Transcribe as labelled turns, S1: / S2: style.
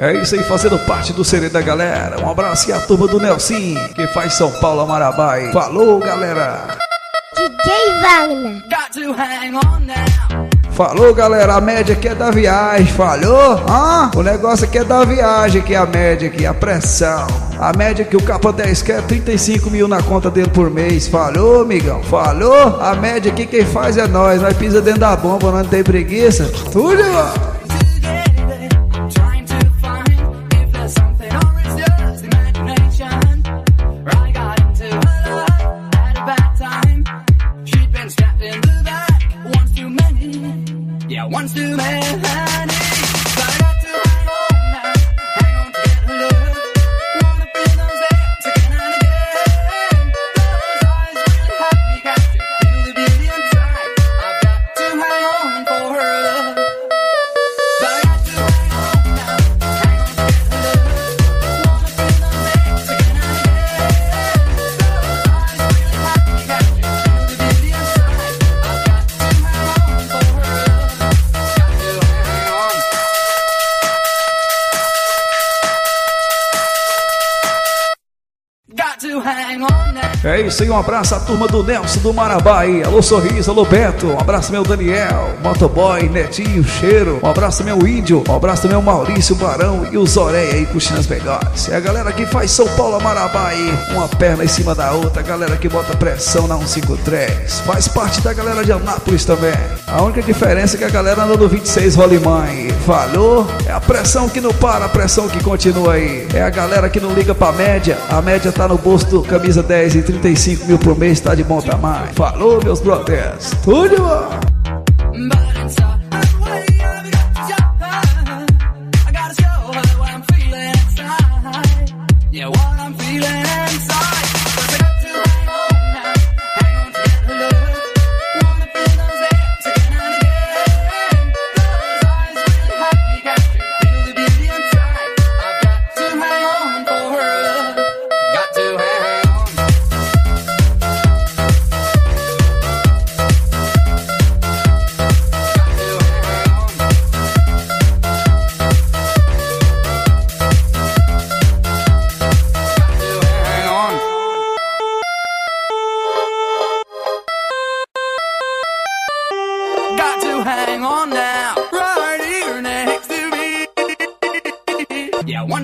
S1: É isso aí, fazendo parte do Serê da galera. Um abraço e a turma do Nelson, que faz São Paulo Amarabai. Falou, galera!
S2: DJ Wagner.
S1: Falou, galera, a média aqui é da viagem, falhou? Hã? O negócio aqui é da viagem, que é a média aqui, a pressão. A média que o capa 10 quer 35 mil na conta dele por mês. Falou, amigão? Falou? A média aqui quem faz é nós. Nós pisa dentro da bomba, não tem preguiça. Tudo, mano.
S3: Once too many. Hang on.
S1: É isso aí, um abraço à turma do Nelson do Marabá aí. Alô Sorriso, alô Beto, um abraço meu Daniel, Motoboy, Netinho, Cheiro, um abraço meu Índio, um abraço o Maurício Barão e o Zoreia aí curtindo melhores. É a galera que faz São Paulo Marabá aí, uma perna em cima da outra, a galera que bota pressão na 153. Faz parte da galera de Anápolis também. A única diferença é que a galera anda no 26 Rolimã aí. Falou? É a pressão que não para, a pressão que continua aí. É a galera que não liga pra média, a média tá no bolso do camisa 10 e 35 mil por mês, tá de bom tamanho. Falou, meus brothers. Tudo, mano.
S3: But got to hang on now, right here next to me. Yeah, one.